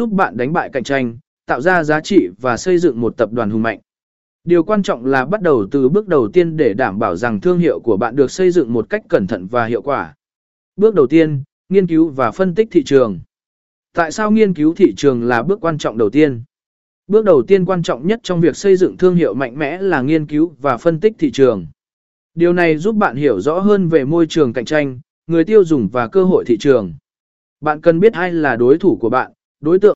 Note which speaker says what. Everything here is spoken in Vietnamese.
Speaker 1: giúp bạn đánh bại cạnh tranh, tạo ra giá trị và xây dựng một tập đoàn hùng mạnh. Điều quan trọng là bắt đầu từ bước đầu tiên để đảm bảo rằng thương hiệu của bạn được xây dựng một cách cẩn thận và hiệu quả. Bước đầu tiên, nghiên cứu và phân tích thị trường. Tại sao nghiên cứu thị trường là bước quan trọng đầu tiên? Bước đầu tiên quan trọng nhất trong việc xây dựng thương hiệu mạnh mẽ là nghiên cứu và phân tích thị trường. Điều này giúp bạn hiểu rõ hơn về môi trường cạnh tranh, người tiêu dùng và cơ hội thị trường. Bạn cần biết ai là đối thủ của bạn, đối tượng